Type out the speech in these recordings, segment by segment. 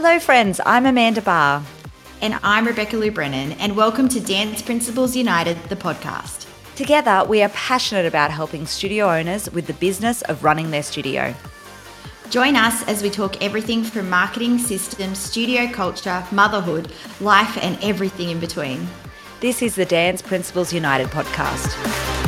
Hello, friends. I'm Amanda Barr. And I'm Rebecca Lou Brennan, and welcome to Dance Principles United, the podcast. Together, we are passionate about helping studio owners with the business of running their studio. Join us as we talk everything from marketing, systems, studio culture, motherhood, life, and everything in between. This is the Dance Principles United podcast.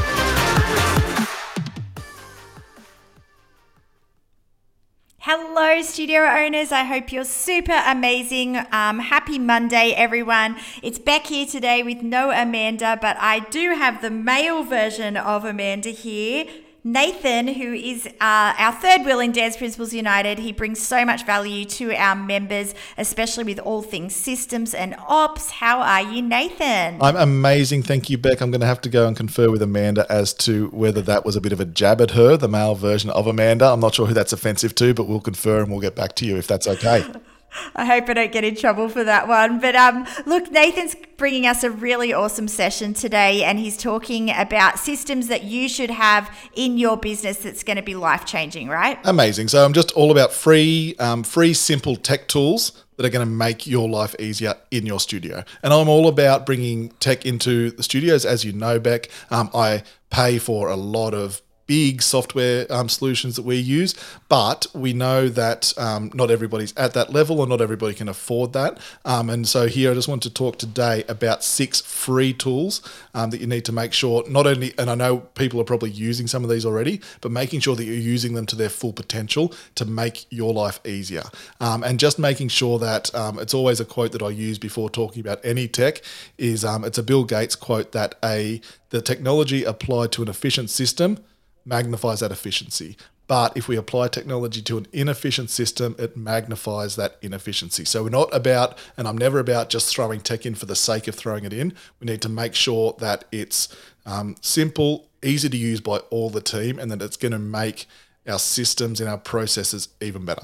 Hello, studio owners. I hope you're super amazing. Um, happy Monday, everyone. It's Beck here today with no Amanda, but I do have the male version of Amanda here. Nathan, who is uh, our third wheel in Dance Principles United, he brings so much value to our members, especially with all things systems and ops. How are you, Nathan? I'm amazing. Thank you, Beck. I'm going to have to go and confer with Amanda as to whether that was a bit of a jab at her, the male version of Amanda. I'm not sure who that's offensive to, but we'll confer and we'll get back to you if that's okay. I hope I don't get in trouble for that one. But um, look, Nathan's bringing us a really awesome session today, and he's talking about systems that you should have in your business that's going to be life changing, right? Amazing. So I'm just all about free, um, free, simple tech tools that are going to make your life easier in your studio. And I'm all about bringing tech into the studios, as you know, Beck. Um, I pay for a lot of big software um, solutions that we use, but we know that um, not everybody's at that level or not everybody can afford that. Um, and so here I just want to talk today about six free tools um, that you need to make sure not only, and I know people are probably using some of these already, but making sure that you're using them to their full potential to make your life easier. Um, and just making sure that um, it's always a quote that I use before talking about any tech is it's a Bill Gates quote that a the technology applied to an efficient system magnifies that efficiency. But if we apply technology to an inefficient system, it magnifies that inefficiency. So we're not about, and I'm never about just throwing tech in for the sake of throwing it in. We need to make sure that it's um, simple, easy to use by all the team, and that it's going to make our systems and our processes even better.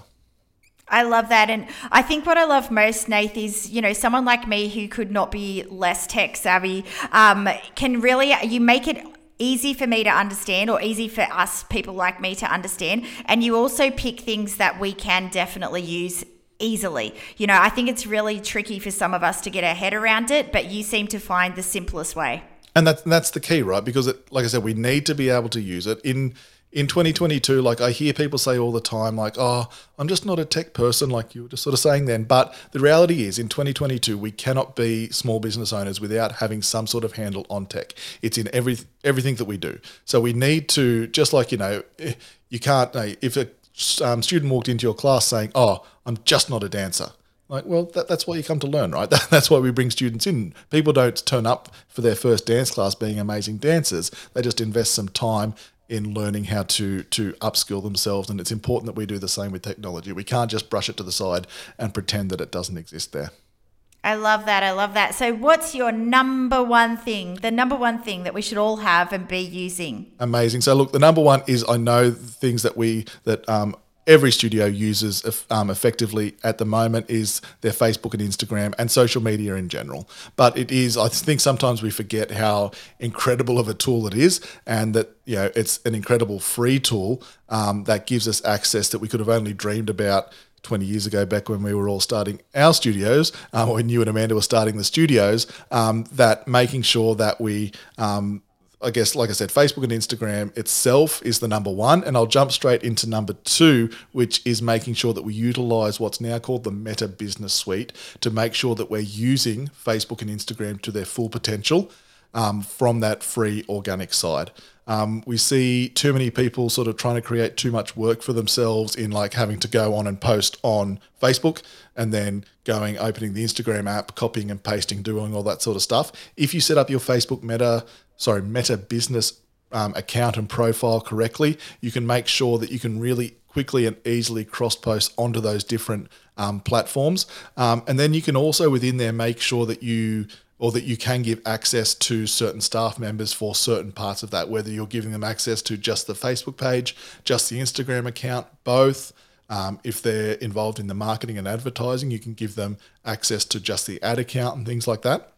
I love that. And I think what I love most, Nath, is, you know, someone like me who could not be less tech savvy um, can really, you make it easy for me to understand or easy for us people like me to understand and you also pick things that we can definitely use easily. You know, I think it's really tricky for some of us to get our head around it, but you seem to find the simplest way. And that's that's the key, right? Because it, like I said, we need to be able to use it in in 2022, like I hear people say all the time, like, oh, I'm just not a tech person, like you were just sort of saying then. But the reality is, in 2022, we cannot be small business owners without having some sort of handle on tech. It's in every everything that we do. So we need to, just like, you know, eh, you can't, if a um, student walked into your class saying, oh, I'm just not a dancer. Like, well, that, that's what you come to learn, right? That, that's why we bring students in. People don't turn up for their first dance class being amazing dancers. They just invest some time in learning how to to upskill themselves and it's important that we do the same with technology we can't just brush it to the side and pretend that it doesn't exist there I love that. I love that. So, what's your number one thing, the number one thing that we should all have and be using? Amazing. So, look, the number one is I know things that we that um, every studio uses um, effectively at the moment is their Facebook and Instagram and social media in general. But it is, I think sometimes we forget how incredible of a tool it is, and that you know it's an incredible free tool um, that gives us access that we could have only dreamed about 20 years ago, back when we were all starting our studios, um, when you and Amanda were starting the studios, um, that making sure that we um, I guess, like I said, Facebook and Instagram itself is the number one. And I'll jump straight into number two, which is making sure that we utilize what's now called the Meta Business Suite to make sure that we're using Facebook and Instagram to their full potential um, from that free organic side. Um, we see too many people sort of trying to create too much work for themselves in like having to go on and post on Facebook and then going, opening the Instagram app, copying and pasting, doing all that sort of stuff. If you set up your Facebook Meta sorry, Meta Business um, account and profile correctly, you can make sure that you can really quickly and easily cross post onto those different um, platforms. Um, and then you can also within there make sure that you or that you can give access to certain staff members for certain parts of that, whether you're giving them access to just the Facebook page, just the Instagram account, both. Um, if they're involved in the marketing and advertising, you can give them access to just the ad account and things like that.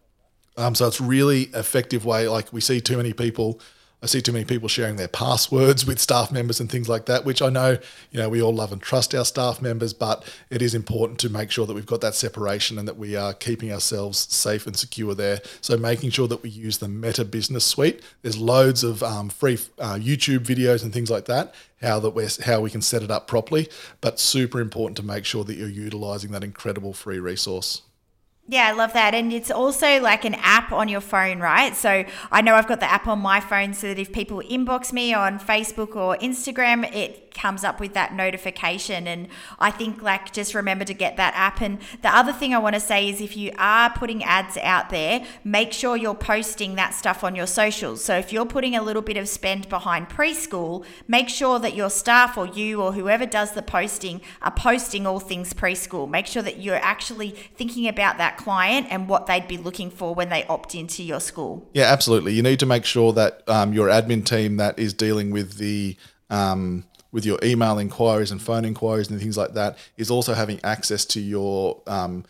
Um, so it's really effective way. Like we see too many people I see too many people sharing their passwords with staff members and things like that, which I know, you know, we all love and trust our staff members, but it is important to make sure that we've got that separation and that we are keeping ourselves safe and secure there. So making sure that we use the Meta Business Suite. There's loads of um, free uh, YouTube videos and things like that. How that we how we can set it up properly, but super important to make sure that you're utilizing that incredible free resource. Yeah, I love that. And it's also like an app on your phone, right? So I know I've got the app on my phone so that if people inbox me on Facebook or Instagram, it comes up with that notification. And I think, like, just remember to get that app. And the other thing I want to say is if you are putting ads out there, make sure you're posting that stuff on your socials. So if you're putting a little bit of spend behind preschool, make sure that your staff or you or whoever does the posting are posting all things preschool. Make sure that you're actually thinking about that client and what they'd be looking for when they opt into your school. Yeah, absolutely. You need to make sure that um, your admin team that is dealing with the um, with your email inquiries and phone inquiries and things like that is also having access to your um,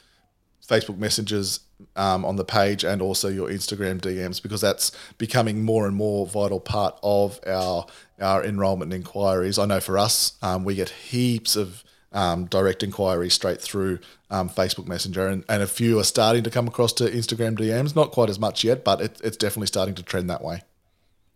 Facebook messages um, on the page and also your Instagram DMs because that's becoming more and more vital part of our our enrollment inquiries. I know for us, um, we get heaps of um, direct inquiries straight through um, Facebook Messenger, and, and a few are starting to come across to Instagram DMs. Not quite as much yet, but it, it's definitely starting to trend that way.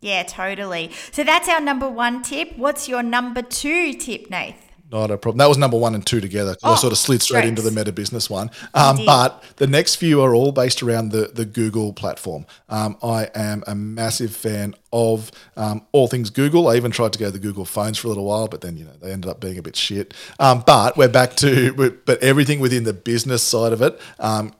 Yeah, totally. So that's our number one tip. What's your number two tip, Nath? Not a problem. That was number one and two together. Oh, I sort of slid straight into the Meta Business one. Um, but the next few are all based around the, the Google platform. Um, I am a massive fan of um, all things Google. I even tried to go to the Google phones for a little while, but then you know they ended up being a bit shit. Um, but we're back to but everything within the business side of it um,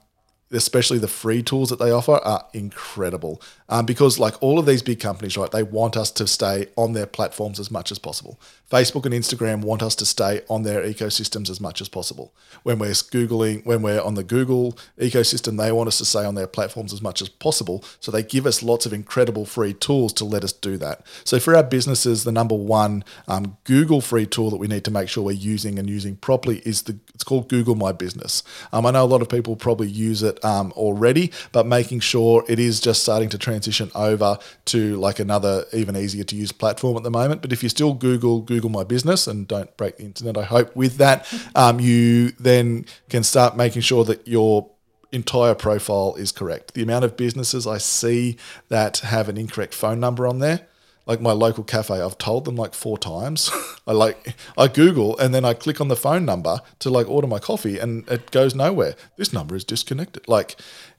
especially the free tools that they offer are incredible. Um, because like all of these big companies right they want us to stay on their platforms as much as possible. Facebook and instagram want us to stay on their ecosystems as much as possible. When we're googling when we're on the google ecosystem they want us to stay on their platforms as much as possible. So they give us lots of incredible free tools to let us do that. So for our businesses the number one um, google free tool that we need to make sure we're using and using properly is the it's called google my business. Um, i know a lot of people probably use it um, already, but making sure it is just starting to transition over to like another even easier to use platform at the moment. But if you still Google Google My Business and don't break the internet, I hope with that, um, you then can start making sure that your entire profile is correct. The amount of businesses I see that have an incorrect phone number on there like my local cafe, I've told them like four times. I like I Google and then I click on the phone number to like order my coffee and it goes nowhere. This number is disconnected. Like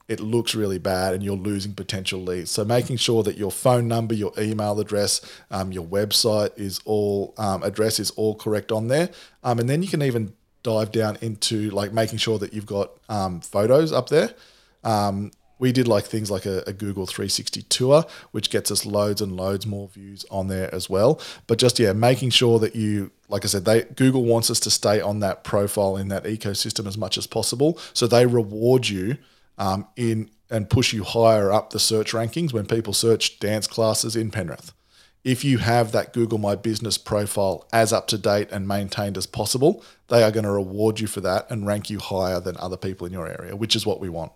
it looks really bad and you're losing potential leads. So making sure that your phone number, your email address, um, your website is all um, address is all correct on there. Um, and then you can even dive down into like making sure that you've got um, photos up there. We did like things like a, a, Google 360 tour, which gets us loads and loads more views on there as well. But just yeah, making sure that you, like I said, they Google wants us to stay on that profile in that ecosystem as much as possible. So they reward you um, in and push you higher up the search rankings when people search dance classes in Penrith. If you have that Google My Business profile as up to date and maintained as possible, they are going to reward you for that and rank you higher than other people in your area, which is what we want.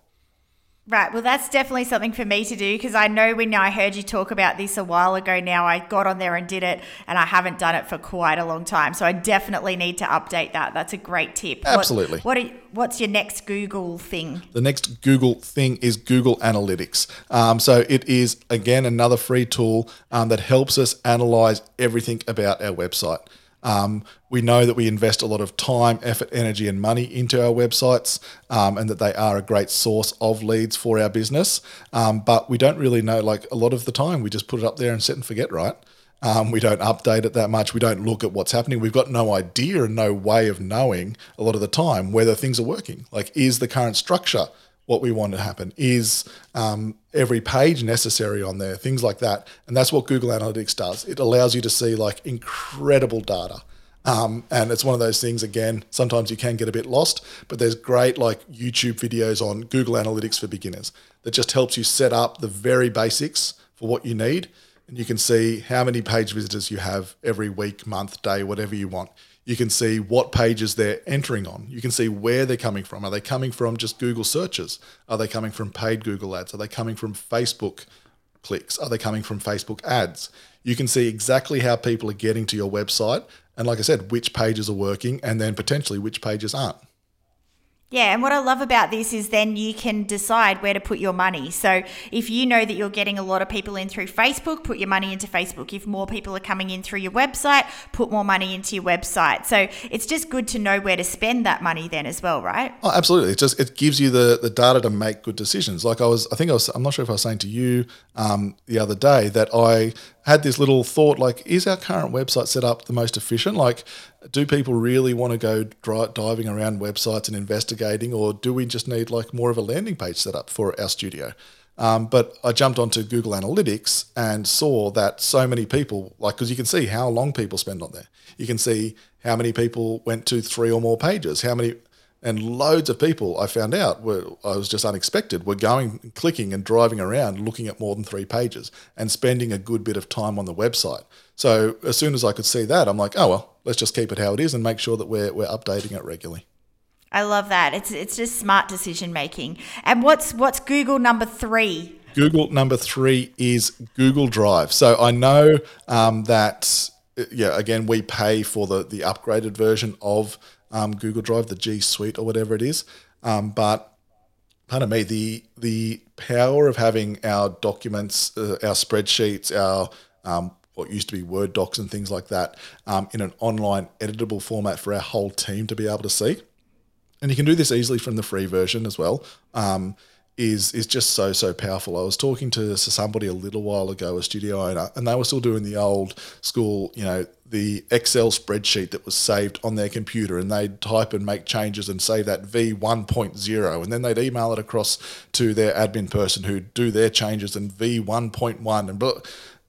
Right. Well, that's definitely something for me to do because I know when I heard you talk about this a while ago now, I got on there and did it, and I haven't done it for quite a long time. So I definitely need to update that. That's a great tip. Absolutely. What, what are, what's your next Google thing? The next Google thing is Google Analytics. Um, so it is, again, another free tool um, that helps us analyze everything about our website. Um, we know that we invest a lot of time, effort, energy, and money into our websites, um, and that they are a great source of leads for our business. Um, but we don't really know, like a lot of the time, we just put it up there and set and forget, right? Um, we don't update it that much. We don't look at what's happening. We've got no idea and no way of knowing a lot of the time whether things are working. Like, is the current structure what we want to happen? Is um, every page necessary on there? Things like that. And that's what Google Analytics does. It allows you to see like incredible data. Um, and it's one of those things, again, sometimes you can get a bit lost, but there's great like YouTube videos on Google Analytics for beginners that just helps you set up the very basics for what you need. And you can see how many page visitors you have every week, month, day, whatever you want. You can see what pages they're entering on. You can see where they're coming from. Are they coming from just Google searches? Are they coming from paid Google ads? Are they coming from Facebook clicks? Are they coming from Facebook ads? You can see exactly how people are getting to your website. And like I said, which pages are working and then potentially which pages aren't. Yeah, and what I love about this is then you can decide where to put your money. So if you know that you're getting a lot of people in through Facebook, put your money into Facebook. If more people are coming in through your website, put more money into your website. So it's just good to know where to spend that money then as well, right? Oh, absolutely. It just it gives you the the data to make good decisions. Like I was, I think I was, I'm not sure if I was saying to you um, the other day that I had this little thought like, is our current website set up the most efficient? Like, do people really want to go dry, diving around websites and investigating, or do we just need like more of a landing page set up for our studio? Um, but I jumped onto Google Analytics and saw that so many people, like, because you can see how long people spend on there. You can see how many people went to three or more pages, how many and loads of people I found out were I was just unexpected were going clicking and driving around looking at more than three pages and spending a good bit of time on the website. So as soon as I could see that, I'm like, oh well, let's just keep it how it is and make sure that we're we're updating it regularly. I love that. It's it's just smart decision making. And what's what's Google number three? Google number three is Google Drive. So I know um, that yeah, again we pay for the the upgraded version of um, Google Drive, the G Suite or whatever it is. Um, but pardon me, the the power of having our documents, uh, our spreadsheets, our um, what used to be Word docs and things like that um, in an online editable format for our whole team to be able to see. And you can do this easily from the free version as well. Um, is is just so so powerful. I was talking to somebody a little while ago, a studio owner, and they were still doing the old school, you know, the Excel spreadsheet that was saved on their computer, and they'd type and make changes and save that V 1.0, and then they'd email it across to their admin person who'd do their changes in V 1.1, and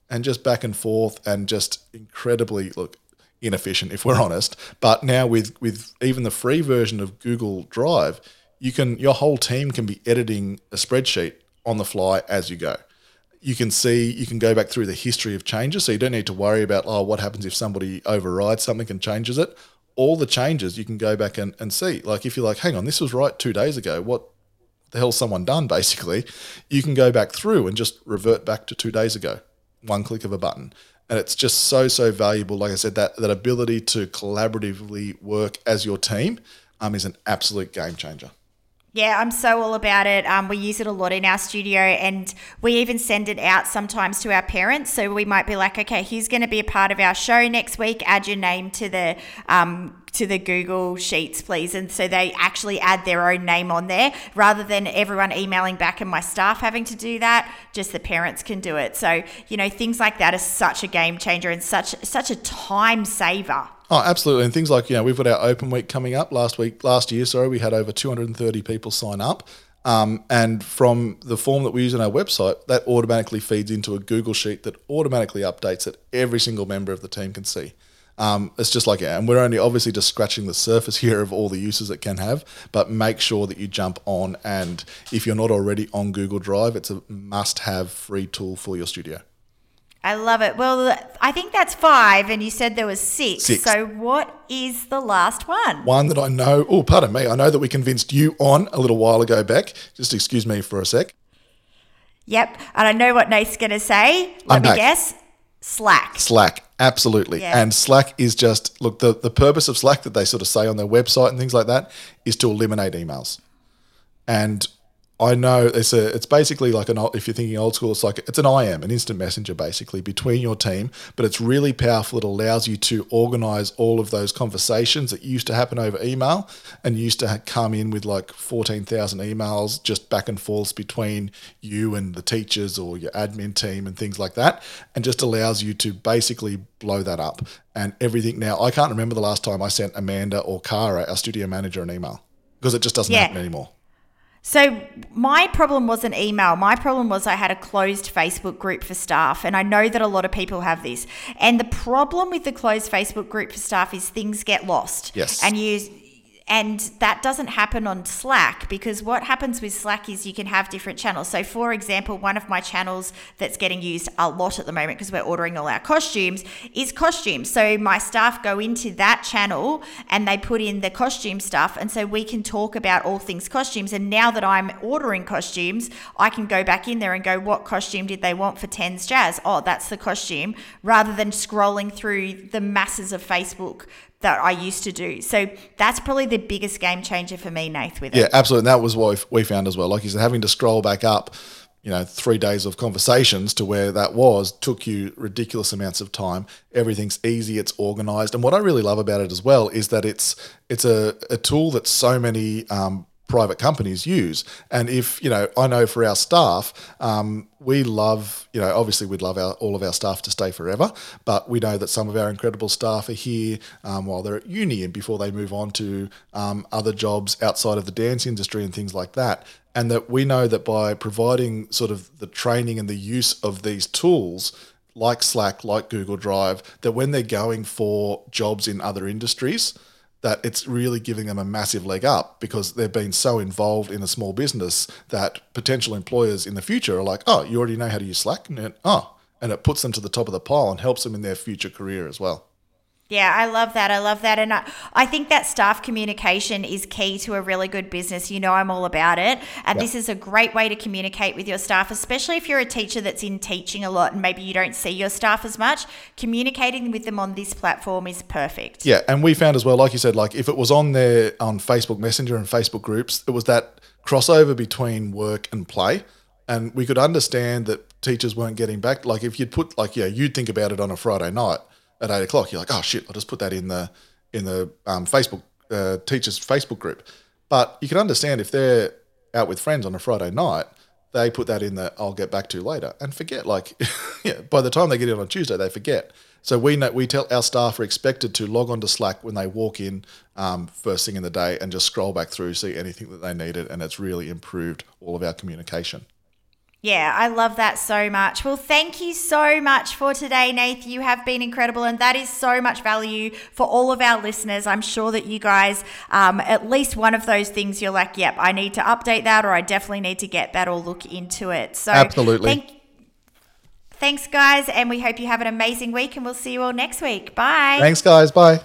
and just back and forth, and just incredibly look inefficient if we're honest. But now with with even the free version of Google Drive you can your whole team can be editing a spreadsheet on the fly as you go. You can see you can go back through the history of changes, so you don't need to worry about oh what happens if somebody overrides something and changes it. All the changes you can go back and, and see. Like if you're like, hang on, this was right two days ago. What the hell someone done? Basically, you can go back through and just revert back to two days ago. One click of a button and it's just so so valuable. Like I said, that that ability to collaboratively work as your team um, is an absolute game changer. Yeah, I'm so all about it. Um, we use it a lot in our studio, and we even send it out sometimes to our parents. So we might be like, okay, he's going to be a part of our show next week. Add your name to the um, to the Google Sheets, please. And so they actually add their own name on there rather than everyone emailing back and my staff having to do that. Just the parents can do it. So you know, things like that are such a game changer and such such a time saver. Oh, absolutely. And things like, you know, we've got our open week coming up last week, last year, sorry, we had over 230 people sign up. Um, and from the form that we use on our website, that automatically feeds into a Google Sheet that automatically updates that every single member of the team can see. Um, it's just like, and we're only obviously just scratching the surface here of all the uses it can have, but make sure that you jump on. And if you're not already on Google Drive, it's a must have free tool for your studio. I love it. Well, I think that's five, and you said there was six. Six. So, what is the last one? One that I know. Oh, pardon me. I know that we convinced you on a little while ago back. Just excuse me for a sec. Yep, and I know what Nate's going to say. Let I'm me back. guess. Slack. Slack, absolutely. Yeah. And Slack is just look the the purpose of Slack that they sort of say on their website and things like that is to eliminate emails. And I know it's a it's basically like an old, if you're thinking old school, it's like it's an IM, an instant messenger, basically between your team. But it's really powerful. It allows you to organize all of those conversations that used to happen over email and used to come in with like fourteen thousand emails just back and forth between you and the teachers or your admin team and things like that, and just allows you to basically blow that up and everything. Now I can't remember the last time I sent Amanda or Cara, our studio manager, an email because it just doesn't Yeah. happen anymore. So my problem wasn't email. My problem was I had a closed Facebook group for staff, and I know that a lot of people have this. And the problem with the closed Facebook group for staff is things get lost. Yes. And you and that doesn't happen on Slack because what happens with Slack is you can have different channels. So, for example, one of my channels that's getting used a lot at the moment because we're ordering all our costumes is costumes. So, my staff go into that channel and they put in the costume stuff. And so we can talk about all things costumes. And now that I'm ordering costumes, I can go back in there and go, what costume did they want for Tens Jazz? Oh, that's the costume, rather than scrolling through the masses of Facebook that I used to do. So that's probably the biggest game changer for me, Nath, with Yeah, it. Yeah, absolutely. And that was what we found as well. Like you said, having to scroll back up, you know, three days of conversations to where that was took you ridiculous amounts of time. Everything's easy, it's organized. And what I really love about it as well is that it's it's a, a tool that so many um, private companies use. And if, you know, I know for our staff, um, we love, you know, obviously we'd love our, all of our staff to stay forever, but we know that some of our incredible staff are here um, while they're at uni and before they move on to um, other jobs outside of the dance industry and things like that. And that we know that by providing sort of the training and the use of these tools, like Slack, like Google Drive, that when they're going for jobs in other industries, that it's really giving them a massive leg up because they've been so involved in a small business that potential employers in the future are like, oh, you already know how to use Slack, and oh, and it puts them to the top of the pile and helps them in their future career as well. Yeah, I love that. I love that. And I, I think that staff communication is key to a really good business. You know, I'm all about it. And this is a great way to communicate with your staff, especially if you're a teacher that's in teaching a lot and maybe you don't see your staff as much. Communicating with them on this platform is perfect. Yeah, and we found as well, like you said, like if it was on there on Facebook Messenger and Facebook groups, it was that crossover between work and play. And we could understand that teachers weren't getting back. Like if you'd put like, yeah, you'd think about it on a Friday night at eight o'clock. You're like, oh shit, I'll just put that in the in the um, Facebook uh, teachers Facebook group. But you can understand if they're out with friends on a Friday night, they put that in the I'll get back to later and forget. Like, yeah, by the time they get in on Tuesday, they forget. So we know we tell our staff are expected to log on to Slack when they walk in um, first thing in the day and just scroll back through, see anything that they needed, and it's really improved all of our communication. Yeah, I love that so much. Well, thank you so much for today, Nath. You have been incredible, and that is so much value for all of our listeners. I'm sure that you guys, um, at least one of those things, you're like, yep, I need to update that, or I definitely need to get that or look into it. So, Absolutely. Thank, thanks, guys, and we hope you have an amazing week, and we'll see you all next week. Bye. Thanks, guys. Bye.